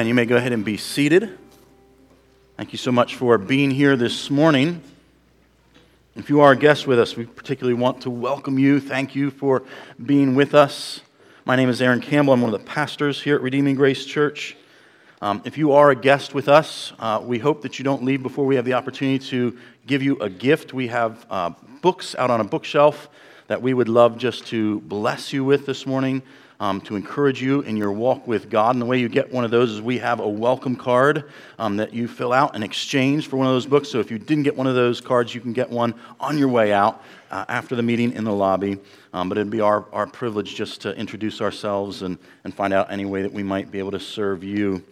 And you may go ahead and be seated. Thank you so much for being here this morning. If you are a guest with us, we particularly want to welcome you. Thank you for being with us. My name is Aaron Campbell. I'm one of the pastors here at Redeeming Grace Church. Um, if you are a guest with us, uh, we hope that you don't leave before we have the opportunity to give you a gift. We have uh, books out on a bookshelf that we would love just to bless you with this morning um, to encourage you in your walk with God. And the way you get one of those is we have a welcome card um, that you fill out in exchange for one of those books. So if you didn't get one of those cards, you can get one on your way out uh, after the meeting in the lobby. Um, but it'd be our, our privilege just to introduce ourselves and, and find out any way that we might be able to serve you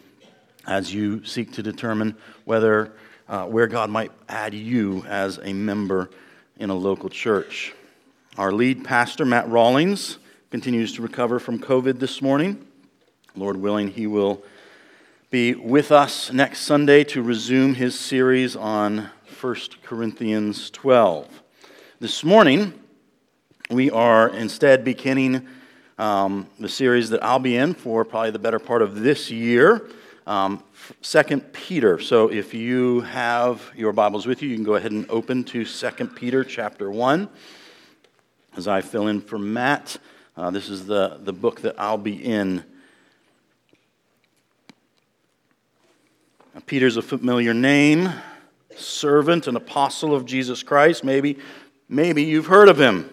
as you seek to determine whether uh, where God might add you as a member in a local church. Our lead pastor, Matt Rawlings, continues to recover from COVID this morning. Lord willing, he will be with us next Sunday to resume his series on 1 Corinthians 12. This morning, we are instead beginning um, the series that I'll be in for probably the better part of this year, um, Second Peter. So if you have your Bibles with you, you can go ahead and open to Second Peter chapter 1 as I fill in for Matt. Uh, this is the, the book that I'll be in. Now, Peter's a familiar name, servant and apostle of Jesus Christ. Maybe, maybe you've heard of him.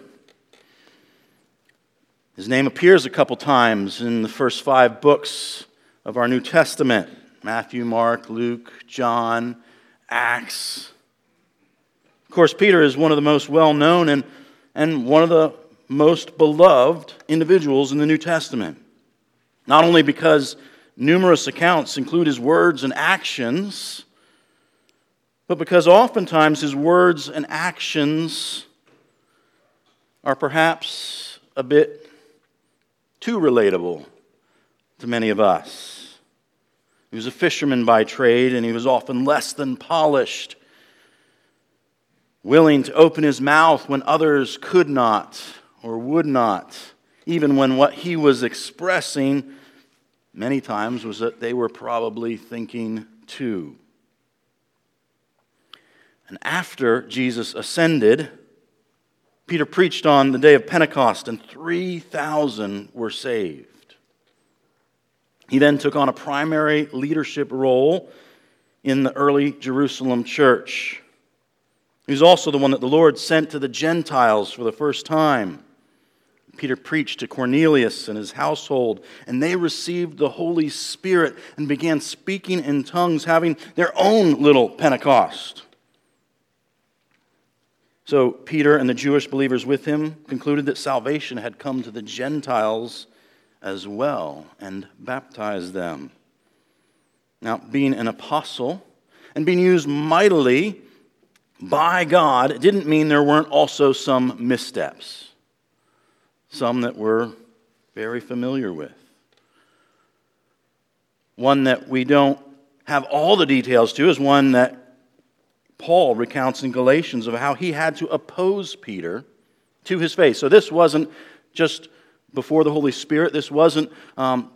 His name appears a couple times in the first five books of our New Testament Matthew, Mark, Luke, John, Acts. Of course, Peter is one of the most well known and, and one of the most beloved individuals in the New Testament. Not only because numerous accounts include his words and actions, but because oftentimes his words and actions are perhaps a bit too relatable to many of us. He was a fisherman by trade, and he was often less than polished, willing to open his mouth when others could not or would not, even when what he was expressing many times was that they were probably thinking too. And after Jesus ascended, Peter preached on the day of Pentecost, and 3,000 were saved. He then took on a primary leadership role in the early Jerusalem church. He was also the one that the Lord sent to the Gentiles for the first time. Peter preached to Cornelius and his household, and they received the Holy Spirit and began speaking in tongues, having their own little Pentecost. So, Peter and the Jewish believers with him concluded that salvation had come to the Gentiles as well and baptized them. Now, being an apostle and being used mightily by God didn't mean there weren't also some missteps some that we're very familiar with. One that we don't have all the details to is one that Paul recounts in Galatians of how he had to oppose Peter to his face. So this wasn't just before the Holy Spirit, this wasn't um,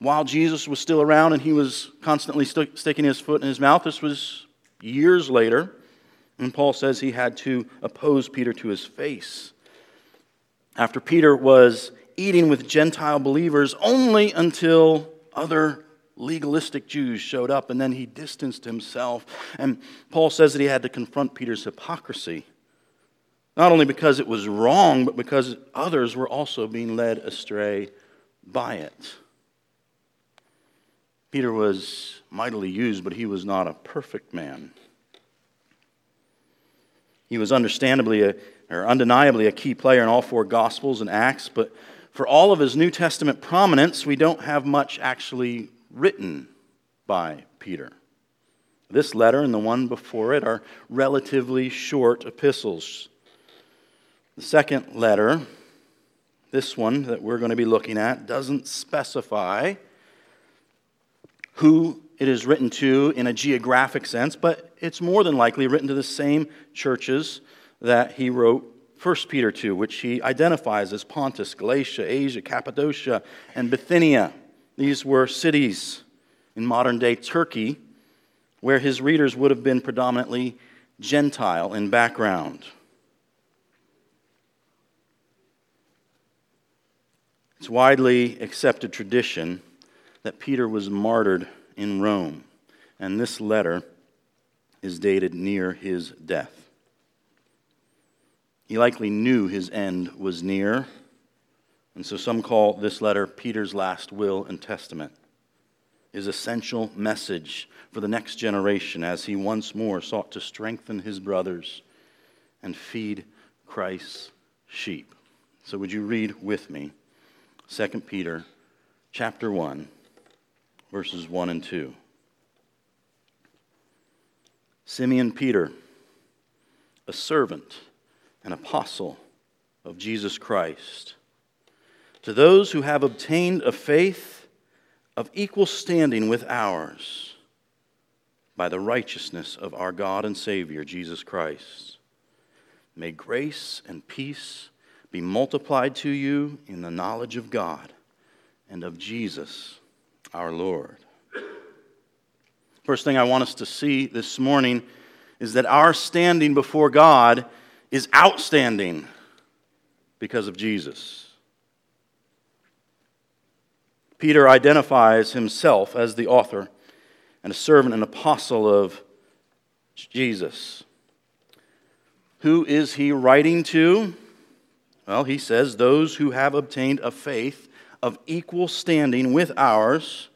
while Jesus was still around and he was constantly st- sticking his foot in his mouth. This was years later. And Paul says he had to oppose Peter to his face after Peter was eating with Gentile believers only until other legalistic Jews showed up, and then he distanced himself. And Paul says that he had to confront Peter's hypocrisy, not only because it was wrong, but because others were also being led astray by it. Peter was mightily used, but he was not a perfect man. He was understandably a undeniably a key player in all four Gospels and Acts, but for all of his New Testament prominence, we don't have much actually written by Peter. This letter and the one before it are relatively short epistles. The second letter, this one that we're going to be looking at, doesn't specify who it is written to in a geographic sense, but it's more than likely written to the same churches that he wrote 1 Peter 2, which he identifies as Pontus, Galatia, Asia, Cappadocia, and Bithynia. These were cities in modern day Turkey, where his readers would have been predominantly Gentile in background. It's widely accepted tradition that Peter was martyred in Rome, and this letter is dated near his death. He likely knew his end was near, and so some call this letter Peter's last will and testament his essential message for the next generation as he once more sought to strengthen his brothers and feed Christ's sheep. So would you read with me 2 Peter chapter 1 verses 1 and 2. Simeon Peter, a servant and apostle of Jesus Christ, to those who have obtained a faith of equal standing with ours by the righteousness of our God and Savior, Jesus Christ. May grace and peace be multiplied to you in the knowledge of God and of Jesus our Lord. First thing I want us to see this morning is that our standing before God is outstanding because of Jesus. Peter identifies himself as the author and a servant and apostle of Jesus. Who is he writing to? Well, he says, Those who have obtained a faith of equal standing with ours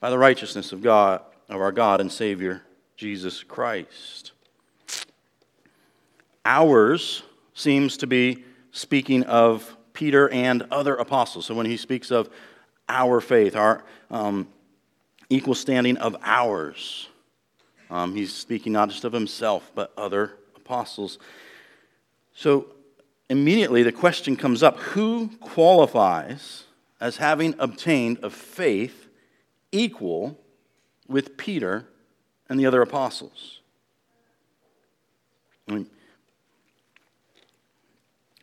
by the righteousness of God, of our God and Savior, Jesus Christ. Ours seems to be speaking of Peter and other apostles. So when he speaks of our faith, our um, equal standing of ours. Um, he's speaking not just of himself, but other apostles. So immediately the question comes up who qualifies as having obtained a faith equal with Peter and the other apostles? I mean,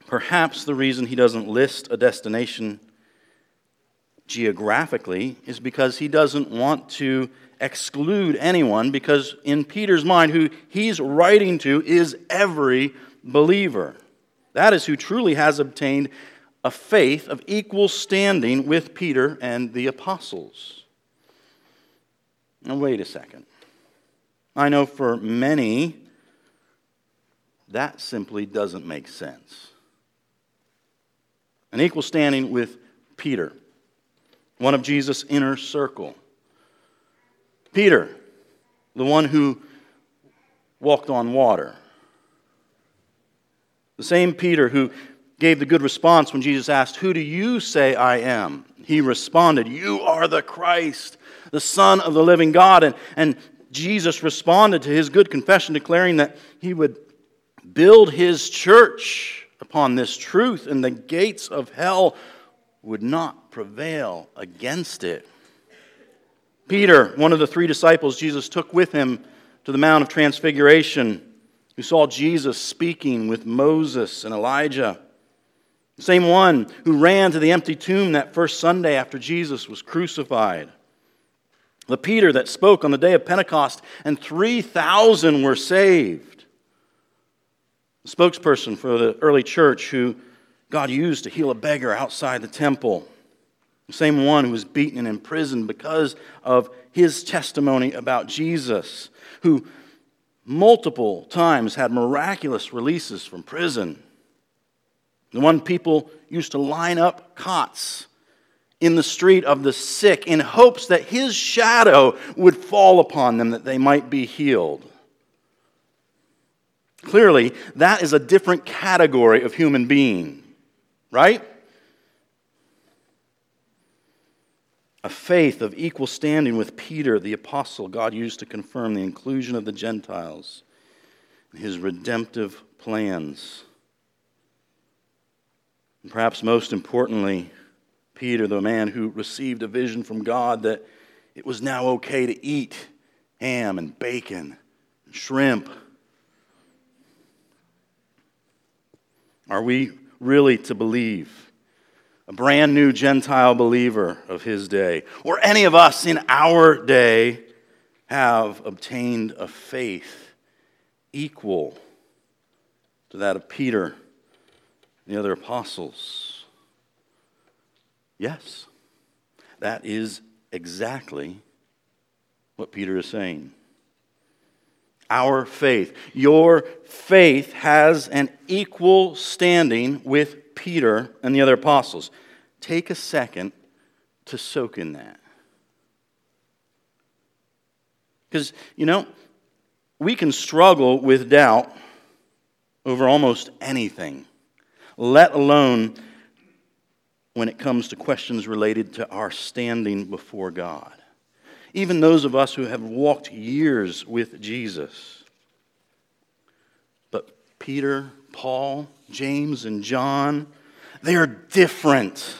perhaps the reason he doesn't list a destination geographically is because he doesn't want to exclude anyone, because in Peter's mind, who he's writing to is every believer. That is who truly has obtained a faith of equal standing with Peter and the apostles. Now, wait a second. I know for many, that simply doesn't make sense. An equal standing with Peter one of Jesus' inner circle. Peter, the one who walked on water. The same Peter who gave the good response when Jesus asked, Who do you say I am? He responded, You are the Christ, the Son of the living God. And, and Jesus responded to his good confession, declaring that he would build his church upon this truth, and the gates of hell would not prevail against it. Peter, one of the three disciples Jesus took with him to the Mount of Transfiguration, who saw Jesus speaking with Moses and Elijah. The same one who ran to the empty tomb that first Sunday after Jesus was crucified. The Peter that spoke on the day of Pentecost, and 3,000 were saved. Spokesperson for the early church who God used to heal a beggar outside the temple. The same one who was beaten and imprisoned because of his testimony about Jesus, who multiple times had miraculous releases from prison. The one people used to line up cots in the street of the sick in hopes that his shadow would fall upon them that they might be healed. Clearly, that is a different category of human being right? A faith of equal standing with Peter, the apostle God used to confirm the inclusion of the Gentiles in his redemptive plans. And perhaps most importantly, Peter, the man who received a vision from God that it was now okay to eat ham and bacon and shrimp. Are we really to believe a brand new Gentile believer of his day, or any of us in our day have obtained a faith equal to that of Peter and the other apostles? Yes, that is exactly what Peter is saying. Our faith, your faith has an equal standing with Peter and the other apostles. Take a second to soak in that. Because, you know, we can struggle with doubt over almost anything, let alone when it comes to questions related to our standing before God. Even those of us who have walked years with Jesus. But Peter, Paul, James, and John, they are different.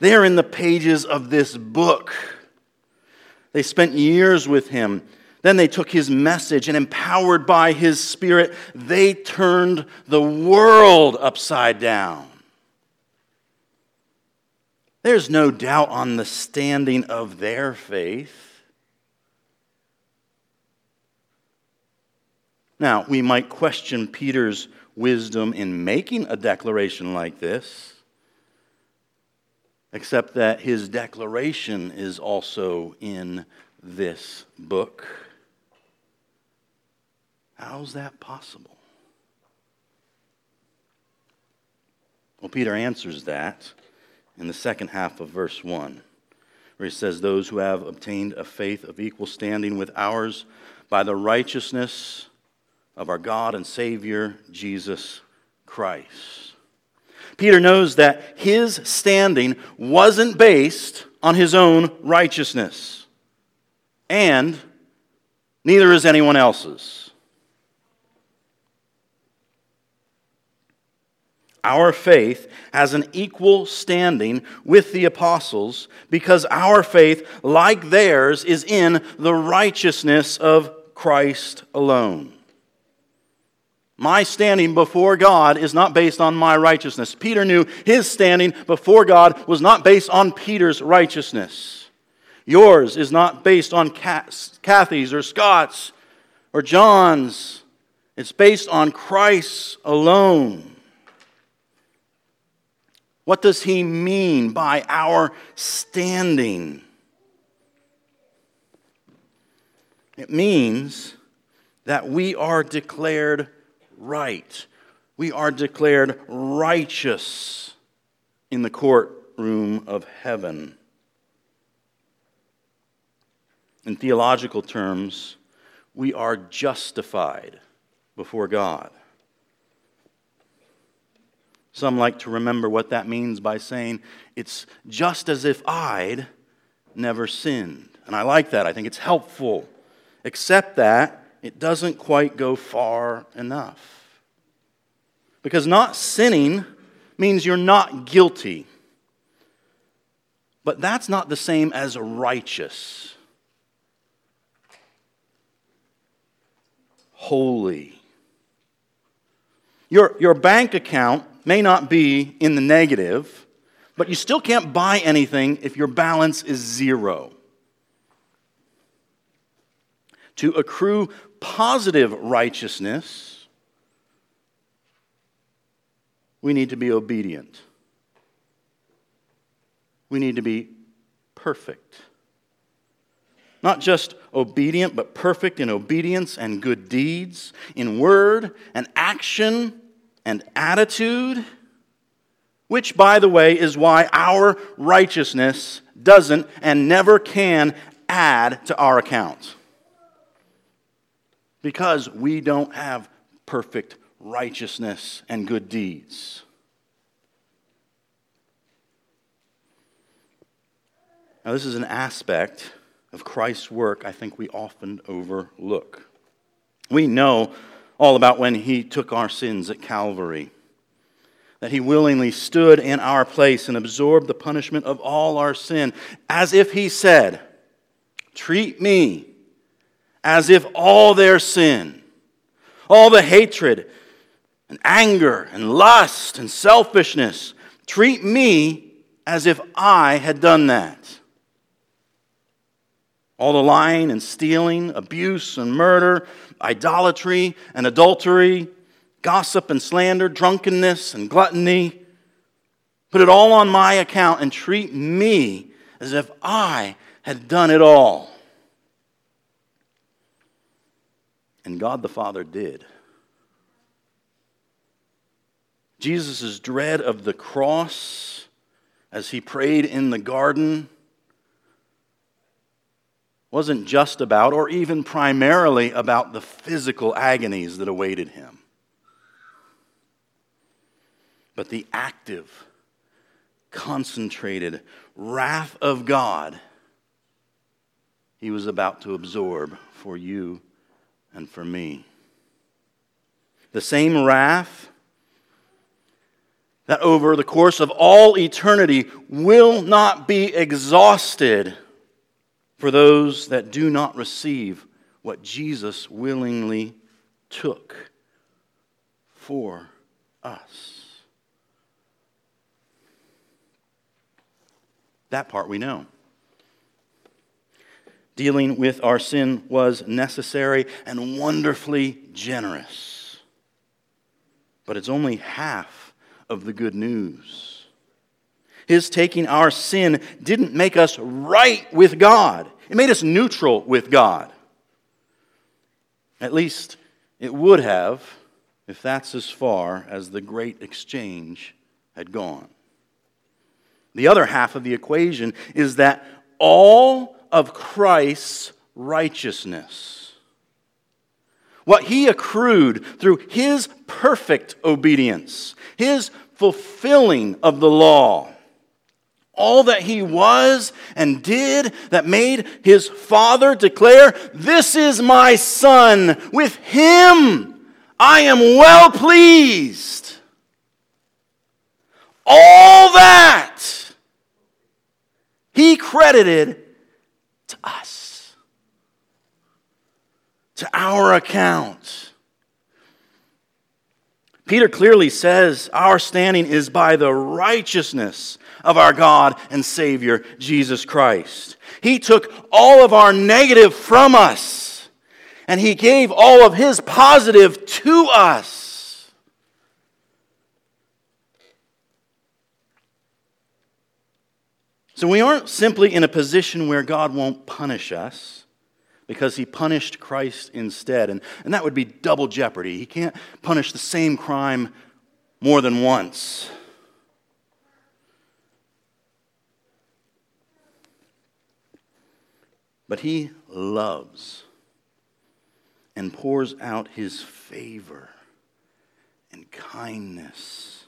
They are in the pages of this book. They spent years with him. Then they took his message and, empowered by his spirit, they turned the world upside down. There's no doubt on the standing of their faith. Now, we might question Peter's wisdom in making a declaration like this, except that his declaration is also in this book. How's that possible? Well, Peter answers that in the second half of verse 1, where he says, Those who have obtained a faith of equal standing with ours by the righteousness of our God and Savior, Jesus Christ. Peter knows that his standing wasn't based on his own righteousness, and neither is anyone else's. Our faith has an equal standing with the apostles because our faith, like theirs, is in the righteousness of Christ alone. My standing before God is not based on my righteousness. Peter knew his standing before God was not based on Peter's righteousness. Yours is not based on Kathy's or Scott's or John's. It's based on Christ alone. What does he mean by our standing? It means that we are declared right. We are declared righteous in the courtroom of heaven. In theological terms, we are justified before God. Some like to remember what that means by saying, it's just as if I'd never sinned. And I like that. I think it's helpful. Except that it doesn't quite go far enough. Because not sinning means you're not guilty. But that's not the same as righteous, holy. Your, your bank account may not be in the negative, but you still can't buy anything if your balance is zero. To accrue positive righteousness, we need to be obedient. We need to be perfect. Not just obedient, but perfect in obedience and good deeds, in word and action and attitude, which, by the way, is why our righteousness doesn't and never can add to our account. Because we don't have perfect righteousness and good deeds. Now, this is an aspect of Christ's work I think we often overlook. We know all about when he took our sins at Calvary. That he willingly stood in our place and absorbed the punishment of all our sin, as if he said, Treat me as if all their sin, all the hatred and anger and lust and selfishness, treat me as if I had done that. All the lying and stealing, abuse and murder, idolatry and adultery, gossip and slander, drunkenness and gluttony. Put it all on my account and treat me as if I had done it all. And God the Father did. Jesus' dread of the cross as he prayed in the garden wasn't just about, or even primarily about, the physical agonies that awaited him, but the active, concentrated wrath of God he was about to absorb for you and for me. The same wrath that over the course of all eternity will not be exhausted for those that do not receive what Jesus willingly took for us. That part we know. Dealing with our sin was necessary and wonderfully generous. But it's only half of the good news. His taking our sin didn't make us right with God, it made us neutral with God. At least it would have if that's as far as the great exchange had gone. The other half of the equation is that all of Christ's righteousness, what he accrued through his perfect obedience, his fulfilling of the law, all that he was and did that made his father declare, This is my son, with him I am well pleased. All that he credited to us, to our account. Peter clearly says our standing is by the righteousness of our God and Savior, Jesus Christ. He took all of our negative from us, and He gave all of His positive to us. So we aren't simply in a position where God won't punish us because he punished Christ instead. And, and that would be double jeopardy. He can't punish the same crime more than once. But he loves and pours out his favor and kindness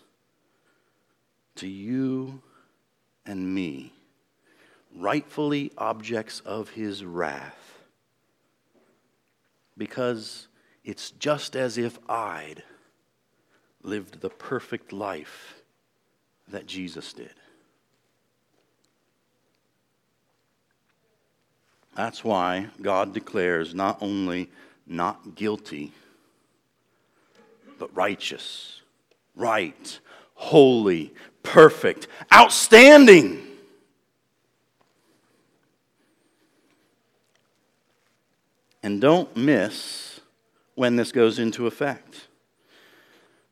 to you and me rightfully objects of his wrath. Because it's just as if I'd lived the perfect life that Jesus did. That's why God declares not only not guilty, but righteous, right, holy, perfect, outstanding. And don't miss when this goes into effect.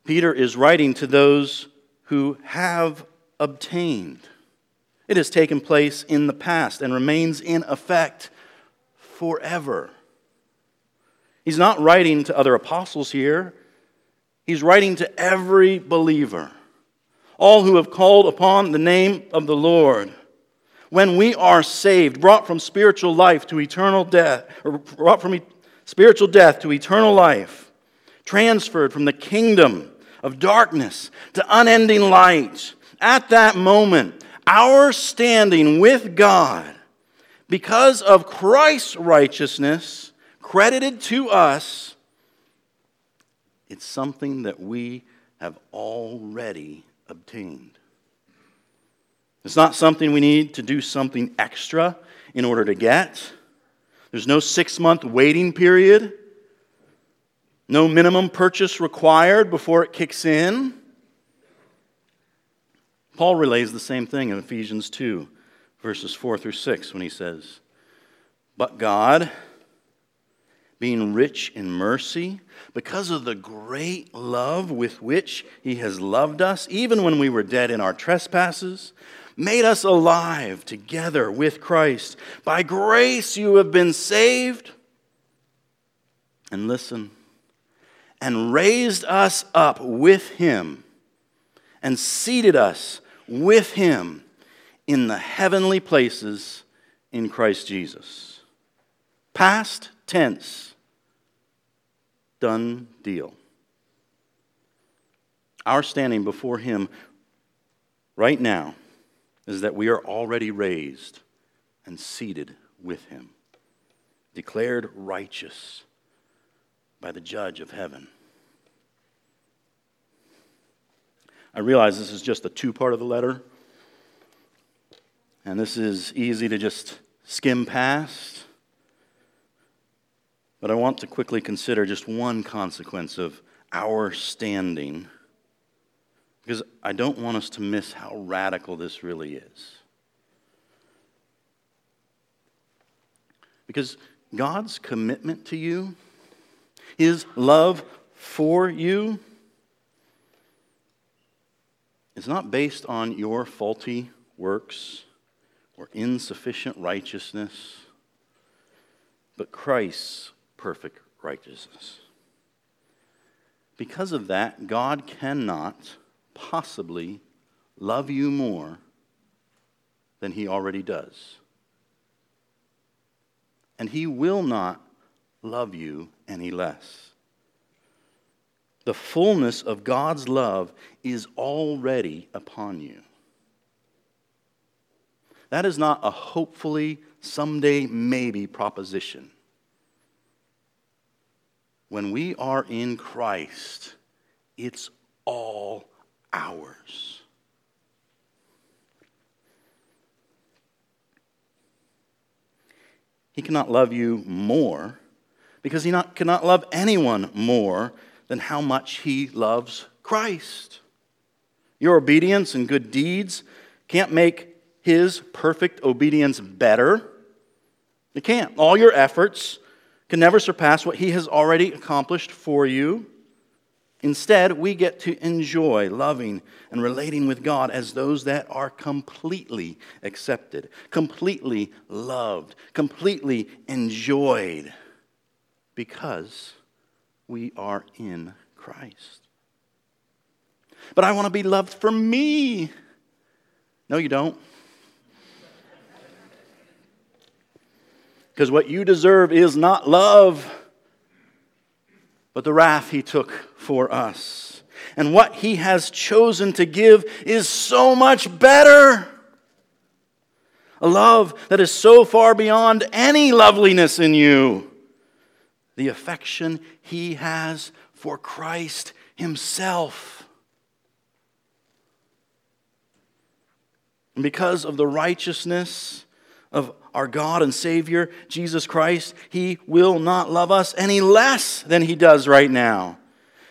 Peter is writing to those who have obtained. It has taken place in the past and remains in effect forever. He's not writing to other apostles here, he's writing to every believer, all who have called upon the name of the Lord. When we are saved, brought from spiritual life to eternal death, or brought from spiritual death to eternal life, transferred from the kingdom of darkness to unending light, at that moment, our standing with God, because of Christ's righteousness credited to us, it's something that we have already obtained. It's not something we need to do something extra in order to get. There's no six month waiting period, no minimum purchase required before it kicks in. Paul relays the same thing in Ephesians 2, verses 4 through 6, when he says, But God, being rich in mercy, because of the great love with which he has loved us, even when we were dead in our trespasses, made us alive together with Christ. By grace you have been saved. And listen, and raised us up with him and seated us with him in the heavenly places in Christ Jesus. Past tense, done deal. Our standing before him right now is that we are already raised and seated with him, declared righteous by the judge of heaven. I realize this is just the two part of the letter, and this is easy to just skim past. But I want to quickly consider just one consequence of our standing because I don't want us to miss how radical this really is. Because God's commitment to you, His love for you, is not based on your faulty works or insufficient righteousness, but Christ's perfect righteousness. Because of that, God cannot possibly love you more than he already does. And he will not love you any less. The fullness of God's love is already upon you. That is not a hopefully, someday, maybe proposition. When we are in Christ, it's all ours. He cannot love you more because he not, cannot love anyone more than how much he loves Christ. Your obedience and good deeds can't make his perfect obedience better. It can't. All your efforts can never surpass what he has already accomplished for you. Instead, we get to enjoy loving and relating with God as those that are completely accepted, completely loved, completely enjoyed because we are in Christ. But I want to be loved for me. No, you don't. Because what you deserve is not love but the wrath he took for us. And what he has chosen to give is so much better. A love that is so far beyond any loveliness in you. The affection he has for Christ himself. And because of the righteousness of our God and Savior, Jesus Christ, He will not love us any less than He does right now.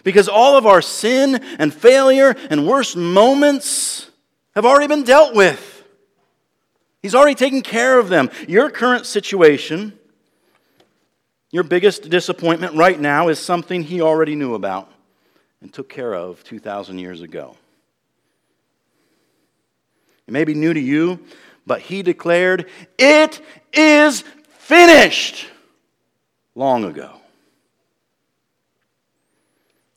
Because all of our sin and failure and worst moments have already been dealt with. He's already taken care of them. Your current situation, your biggest disappointment right now, is something He already knew about and took care of 2,000 years ago. It may be new to you, but he declared, It is finished long ago.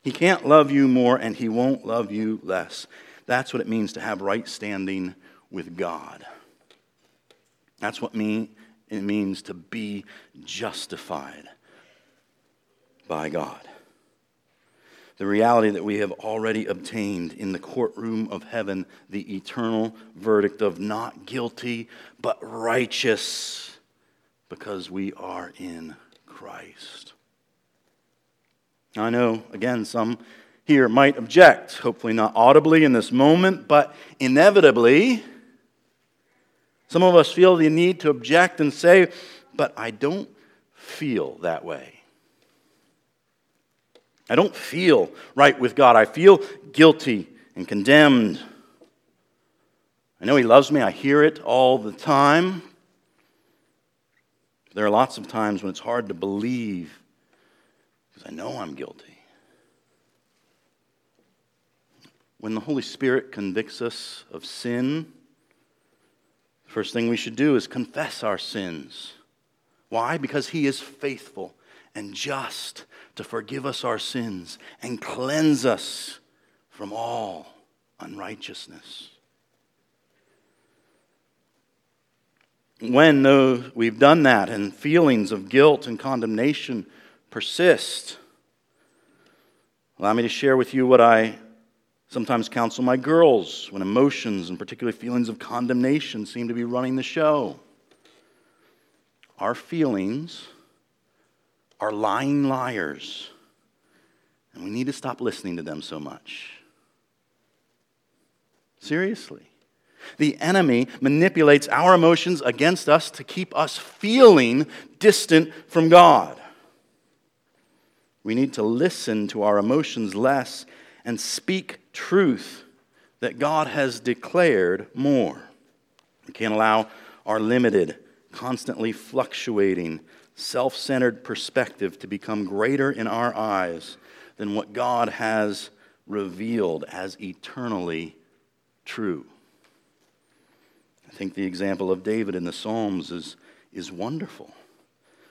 He can't love you more and he won't love you less. That's what it means to have right standing with God. That's what it means to be justified by God the reality that we have already obtained in the courtroom of heaven the eternal verdict of not guilty, but righteous, because we are in Christ. I know, again, some here might object, hopefully not audibly in this moment, but inevitably, some of us feel the need to object and say, but I don't feel that way. I don't feel right with God. I feel guilty and condemned. I know He loves me. I hear it all the time. There are lots of times when it's hard to believe because I know I'm guilty. When the Holy Spirit convicts us of sin, the first thing we should do is confess our sins. Why? Because He is faithful and just to forgive us our sins and cleanse us from all unrighteousness. When though we've done that and feelings of guilt and condemnation persist, allow me to share with you what I sometimes counsel my girls when emotions and particularly feelings of condemnation seem to be running the show. Our feelings are lying liars, and we need to stop listening to them so much. Seriously. The enemy manipulates our emotions against us to keep us feeling distant from God. We need to listen to our emotions less and speak truth that God has declared more. We can't allow our limited, constantly fluctuating, self centered perspective to become greater in our eyes than what God has revealed as eternally true. I think the example of David in the Psalms is, is wonderful.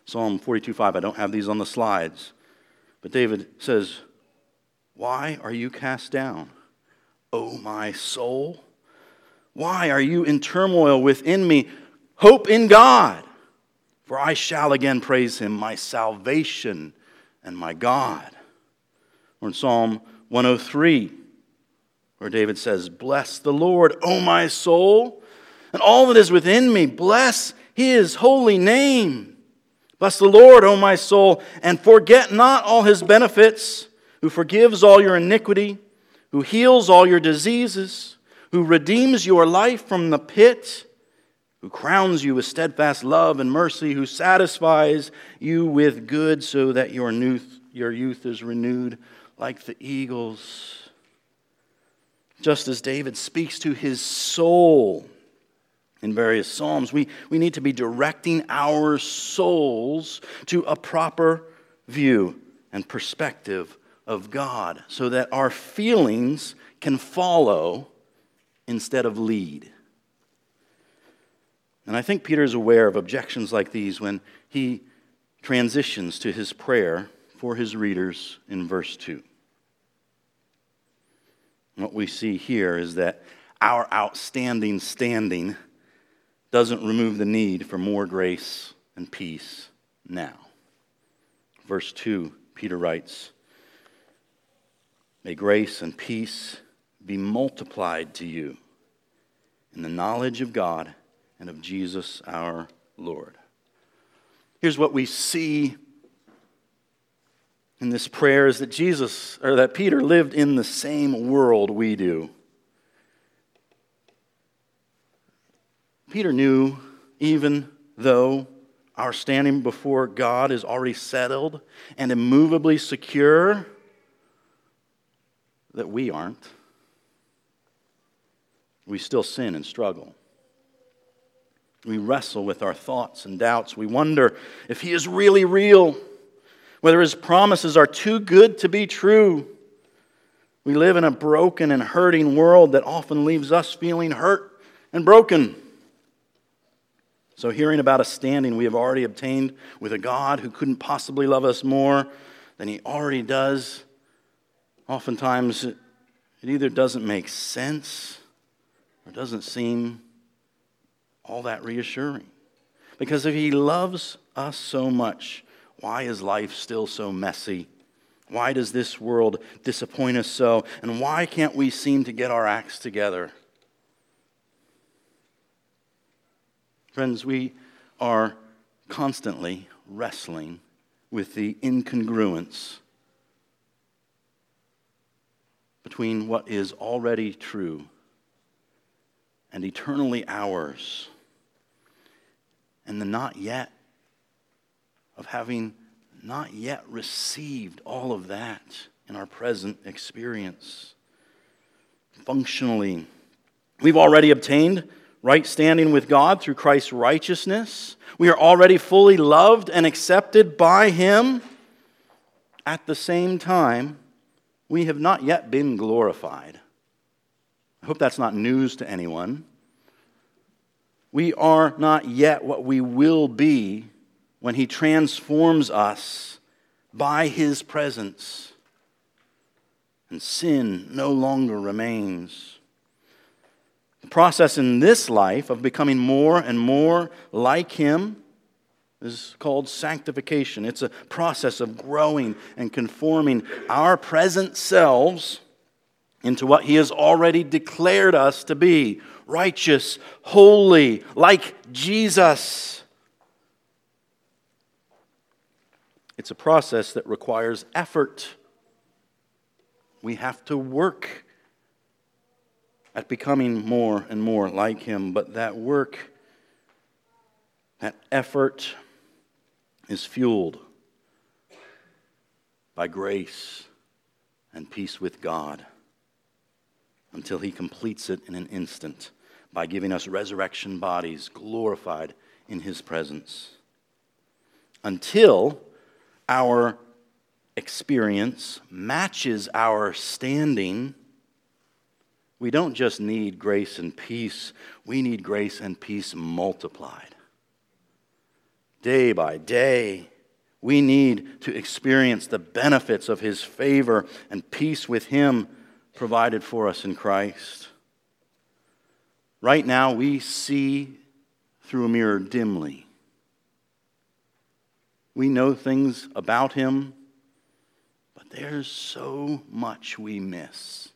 Psalm 42 5, I don't have these on the slides, but David says, Why are you cast down, O my soul? Why are you in turmoil within me? Hope in God, for I shall again praise him, my salvation and my God. Or in Psalm 103, where David says, Bless the Lord, O my soul, and all that is within me. Bless his holy name. Bless the Lord, O my soul, and forget not all his benefits, who forgives all your iniquity, who heals all your diseases, who redeems your life from the pit, who crowns you with steadfast love and mercy, who satisfies you with good so that your youth, your youth is renewed like the eagles just as David speaks to his soul in various Psalms, we, we need to be directing our souls to a proper view and perspective of God so that our feelings can follow instead of lead. And I think Peter is aware of objections like these when he transitions to his prayer for his readers in verse 2. What we see here is that our outstanding standing doesn't remove the need for more grace and peace now. Verse 2, Peter writes, May grace and peace be multiplied to you in the knowledge of God and of Jesus our Lord. Here's what we see in this prayer is that Jesus, or that Peter lived in the same world we do. Peter knew, even though our standing before God is already settled and immovably secure, that we aren't. We still sin and struggle. We wrestle with our thoughts and doubts. We wonder if He is really real whether his promises are too good to be true. We live in a broken and hurting world that often leaves us feeling hurt and broken. So, hearing about a standing we have already obtained with a God who couldn't possibly love us more than he already does, oftentimes it either doesn't make sense or doesn't seem all that reassuring. Because if he loves us so much, why is life still so messy? Why does this world disappoint us so? And why can't we seem to get our acts together? Friends, we are constantly wrestling with the incongruence between what is already true and eternally ours and the not yet of having not yet received all of that in our present experience. Functionally, We've already obtained right standing with God through Christ's righteousness. We are already fully loved and accepted by Him. At the same time, we have not yet been glorified. I hope that's not news to anyone. We are not yet what we will be when He transforms us by His presence, and sin no longer remains. The process in this life of becoming more and more like Him is called sanctification. It's a process of growing and conforming our present selves into what He has already declared us to be righteous, holy, like Jesus. It's a process that requires effort. We have to work at becoming more and more like Him, but that work, that effort, is fueled by grace and peace with God until He completes it in an instant by giving us resurrection bodies glorified in His presence. Until our experience matches our standing, we don't just need grace and peace, we need grace and peace multiplied. Day by day, we need to experience the benefits of His favor and peace with Him provided for us in Christ. Right now, we see through a mirror dimly. We know things about Him, but there's so much we miss.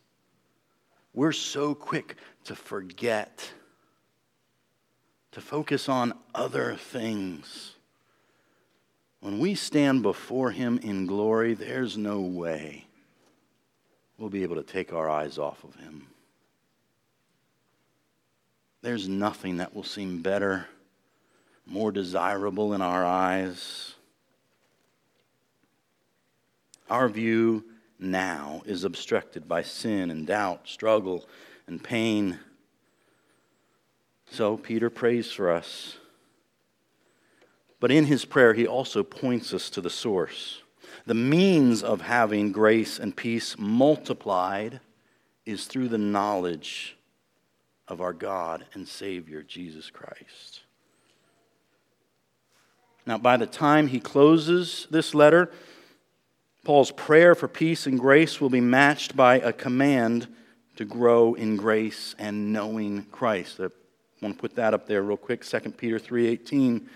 We're so quick to forget, to focus on other things. When we stand before Him in glory, there's no way we'll be able to take our eyes off of Him. There's nothing that will seem better, more desirable in our eyes. Our view now is obstructed by sin and doubt, struggle, and pain. So Peter prays for us. But in his prayer, he also points us to the source. The means of having grace and peace multiplied is through the knowledge of our God and Savior, Jesus Christ. Now, by the time he closes this letter, Paul's prayer for peace and grace will be matched by a command to grow in grace and knowing Christ. I want to put that up there real quick. 2 Peter 3:18.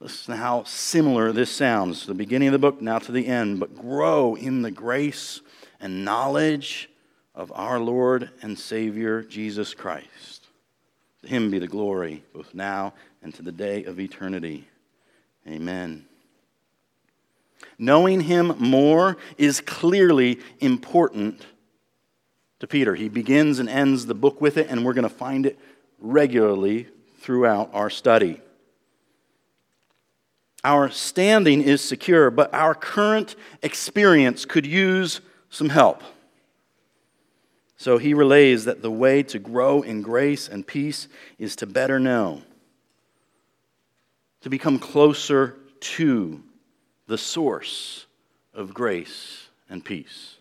Listen how similar this sounds. The beginning of the book, now to the end. But grow in the grace and knowledge of our Lord and Savior Jesus Christ. To him be the glory, both now and to the day of eternity. Amen. Knowing him more is clearly important to Peter. He begins and ends the book with it, and we're going to find it regularly throughout our study. Our standing is secure, but our current experience could use some help. So he relays that the way to grow in grace and peace is to better know, to become closer to the source of grace and peace,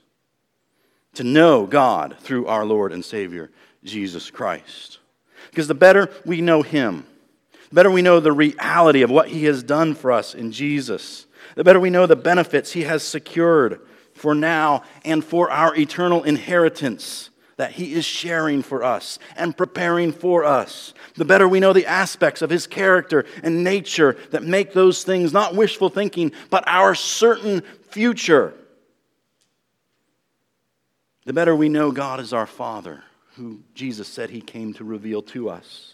to know God through our Lord and Savior, Jesus Christ. Because the better we know Him, the better we know the reality of what He has done for us in Jesus, the better we know the benefits He has secured for now and for our eternal inheritance that He is sharing for us and preparing for us. The better we know the aspects of His character and nature that make those things not wishful thinking, but our certain future. The better we know God is our Father, who Jesus said He came to reveal to us.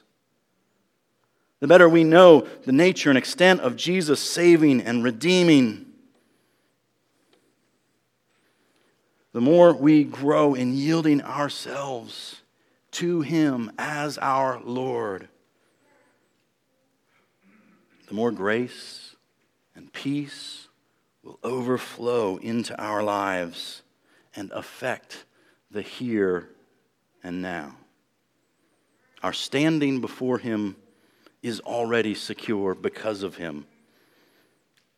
The better we know the nature and extent of Jesus' saving and redeeming the more we grow in yielding ourselves to Him as our Lord, the more grace and peace will overflow into our lives and affect the here and now. Our standing before him is already secure because of him.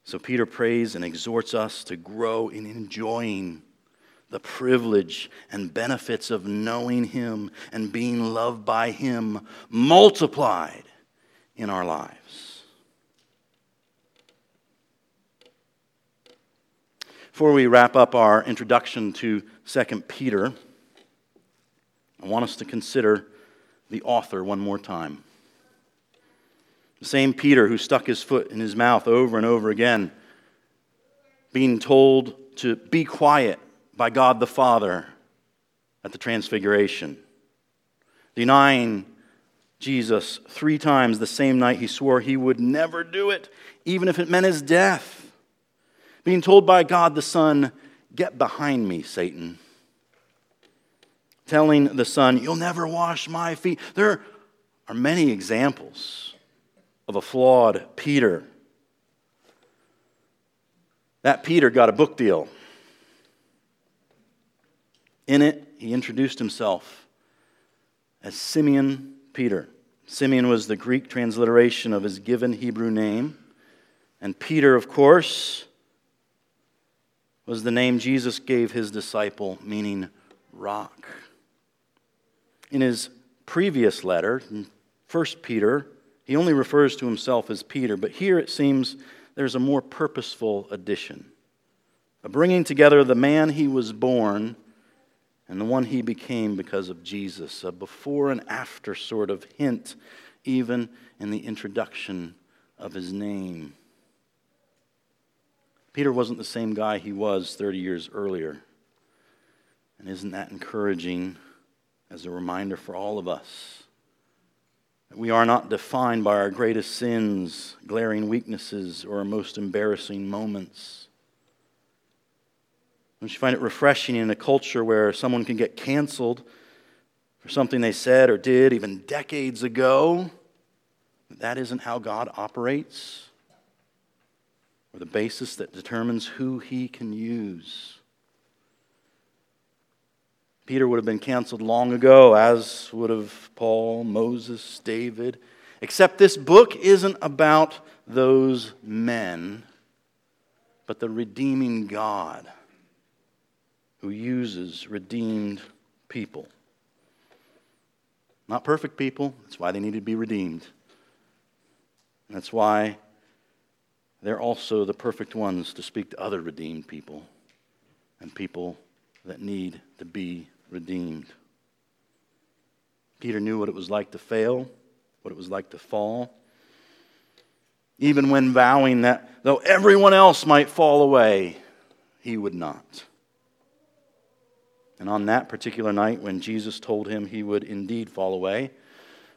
So Peter prays and exhorts us to grow in enjoying the privilege and benefits of knowing him and being loved by him multiplied in our lives. Before we wrap up our introduction to 2 Peter, I want us to consider the author one more time. The same Peter who stuck his foot in his mouth over and over again, being told to be quiet by God the Father at the Transfiguration, denying Jesus three times the same night he swore he would never do it, even if it meant his death, being told by God the Son, Get behind me, Satan telling the Son, You'll never wash my feet. There are many examples of a flawed Peter. That Peter got a book deal. In it, he introduced himself as Simeon Peter. Simeon was the Greek transliteration of his given Hebrew name. And Peter, of course, was the name Jesus gave his disciple, meaning rock. In his previous letter, 1 Peter, he only refers to himself as Peter, but here it seems there's a more purposeful addition a bringing together the man he was born and the one he became because of Jesus, a before and after sort of hint, even in the introduction of his name. Peter wasn't the same guy he was 30 years earlier. And isn't that encouraging? as a reminder for all of us that we are not defined by our greatest sins, glaring weaknesses, or our most embarrassing moments. Don't you find it refreshing in a culture where someone can get canceled for something they said or did even decades ago? That isn't how God operates, or the basis that determines who He can use. Peter would have been canceled long ago, as would have Paul, Moses, David. Except this book isn't about those men, but the redeeming God who uses redeemed people. Not perfect people, that's why they need to be redeemed. That's why they're also the perfect ones to speak to other redeemed people and people that need to be redeemed. Peter knew what it was like to fail, what it was like to fall. Even when vowing that though everyone else might fall away, he would not. And on that particular night, when Jesus told him he would indeed fall away,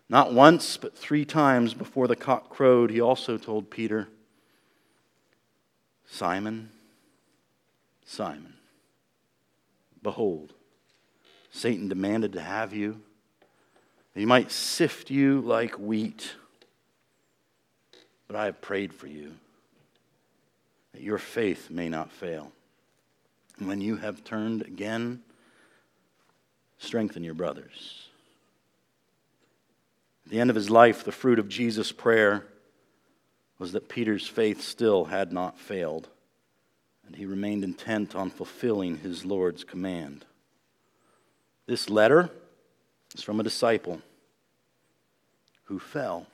not once, but three times before the cock crowed, he also told Peter, Simon, Simon, behold, Satan demanded to have you, that he might sift you like wheat. But I have prayed for you, that your faith may not fail. And when you have turned again, strengthen your brothers. At the end of his life, the fruit of Jesus' prayer was that Peter's faith still had not failed, and he remained intent on fulfilling his Lord's command. This letter is from a disciple who fell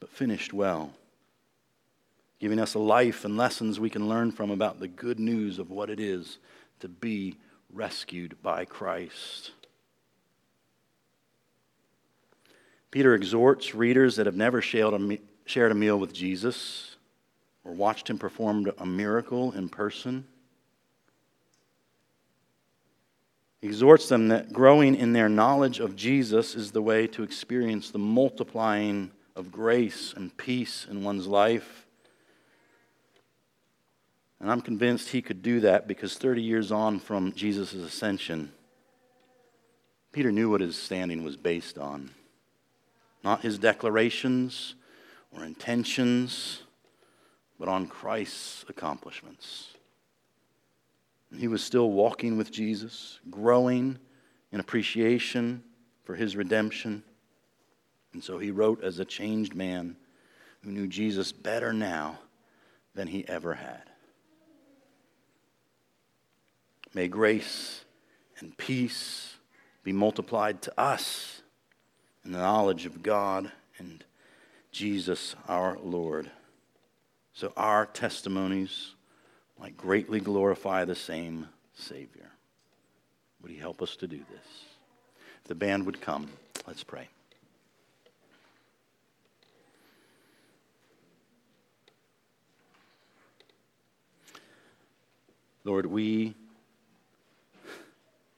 but finished well, giving us a life and lessons we can learn from about the good news of what it is to be rescued by Christ. Peter exhorts readers that have never shared a, meal with Jesus or watched him perform a miracle in person exhorts them that growing in their knowledge of Jesus is the way to experience the multiplying of grace and peace in one's life. And I'm convinced he could do that because 30 years on from Jesus' ascension, Peter knew what his standing was based on. Not his declarations or intentions, but on Christ's accomplishments. He was still walking with Jesus, growing in appreciation for his redemption. And so he wrote as a changed man who knew Jesus better now than he ever had. May grace and peace be multiplied to us in the knowledge of God and Jesus our Lord. So our testimonies might greatly glorify the same Savior. Would He help us to do this? If the band would come, let's pray. Lord, we